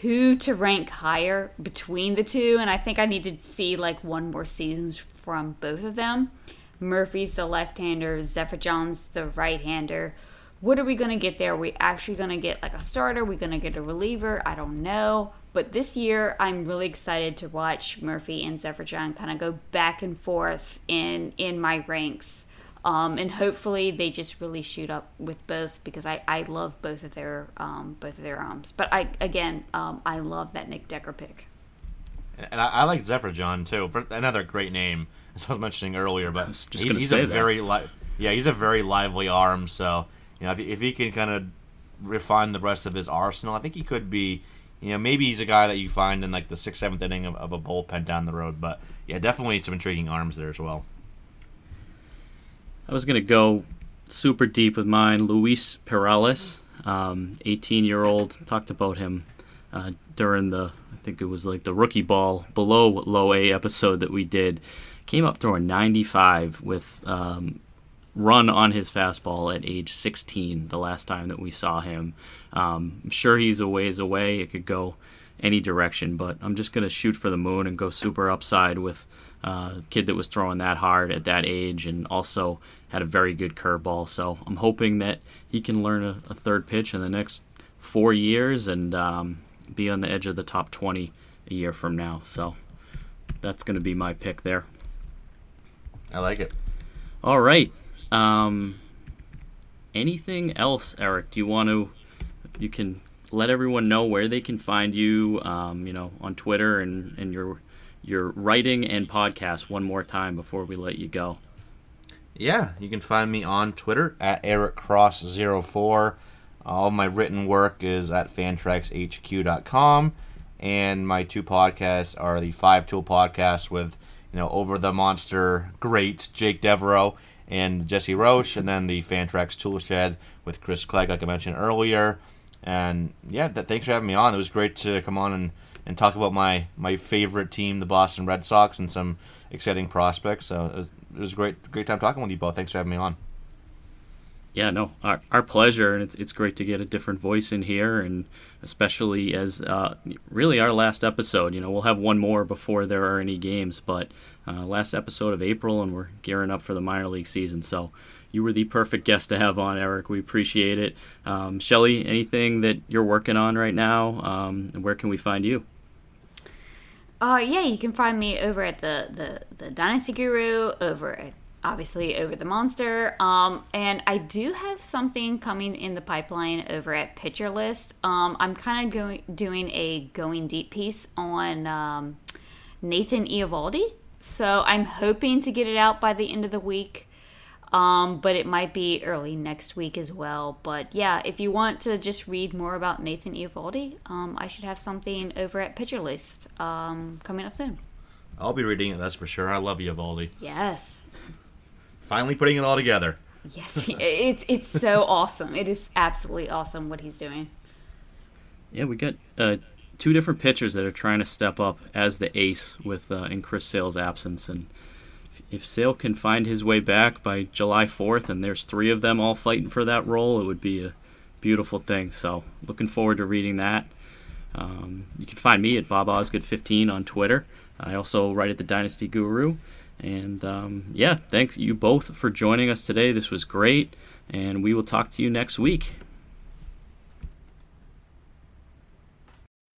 who to rank higher between the two, and I think I need to see like one more season from both of them. Murphy's the left-hander, Zeferjahn's the right-hander. What are we gonna get there? Are we actually gonna get like a starter? Are we gonna get a reliever? I don't know. But this year, I'm really excited to watch Murphy and Zeferjahn kind of go back and forth in in my ranks. Um, and hopefully they just really shoot up with both because I, I love both of their um, both of their arms. But I again um, I love that Nick Decker pick. And I, I like Zeferjahn too. Another great name, as I was mentioning earlier. But he's, he's a that. very li- yeah he's a very lively arm. So you know if, if he can kind of refine the rest of his arsenal, I think he could be. You know, maybe he's a guy that you find in like the sixth, seventh inning of, of a bullpen down the road. But yeah, definitely some intriguing arms there as well. I was going to go super deep with mine. Luis Perales, 18 um, year old, talked about him uh, during the, I think it was like the rookie ball below low A episode that we did. Came up throwing 95 with um, run on his fastball at age 16 the last time that we saw him. Um, I'm sure he's a ways away. It could go any direction, but I'm just going to shoot for the moon and go super upside with uh, a kid that was throwing that hard at that age and also had a very good curveball. So I'm hoping that he can learn a, a third pitch in the next four years and um, be on the edge of the top 20 a year from now. So that's going to be my pick there. I like it. All right. Um, anything else, Eric? Do you want to? You can let everyone know where they can find you. Um, you know, on Twitter and and your your writing and podcast one more time before we let you go. Yeah, you can find me on Twitter at ericcross04. All my written work is at fantraxhq.com, and my two podcasts are the Five Tool podcast with you know over the monster great Jake Devereaux and Jesse Roche, and then the Fantrax Toolshed with Chris Clegg, like I mentioned earlier. And yeah, thanks for having me on. It was great to come on and, and talk about my, my favorite team, the Boston Red Sox, and some exciting prospects. So it was, it was a great great time talking with you both. Thanks for having me on. Yeah, no, our, our pleasure, and it's it's great to get a different voice in here, and especially as uh, really our last episode. You know, we'll have one more before there are any games, but uh, last episode of April, and we're gearing up for the minor league season. So you were the perfect guest to have on, Eric. We appreciate it. Um, Shelly, anything that you're working on right now? Um, and where can we find you? Uh, yeah, you can find me over at the the the Dynasty Guru, over at obviously over the Monster. Um, and I do have something coming in the pipeline over at Pitcher List. Um, I'm kind of going doing a going deep piece on um, Nathan Eovaldi. So I'm hoping to get it out by the end of the week. Um, but it might be early next week as well. But yeah, if you want to just read more about Nathan Eovaldi, um, I should have something over at Pitcher List um, coming up soon. I'll be reading it, that's for sure. I love Eovaldi. Yes. Finally putting it all together. Yes, it's it's so awesome. It is absolutely awesome what he's doing. Yeah, we got uh, two different pitchers that are trying to step up as the ace with uh, in Chris Sale's absence, and if Sale can find his way back by July 4th and there's three of them all fighting for that role, it would be a beautiful thing. So, looking forward to reading that. Um, you can find me at Bob Osgood15 on Twitter. I also write at the Dynasty Guru. And um, yeah, thank you both for joining us today. This was great. And we will talk to you next week.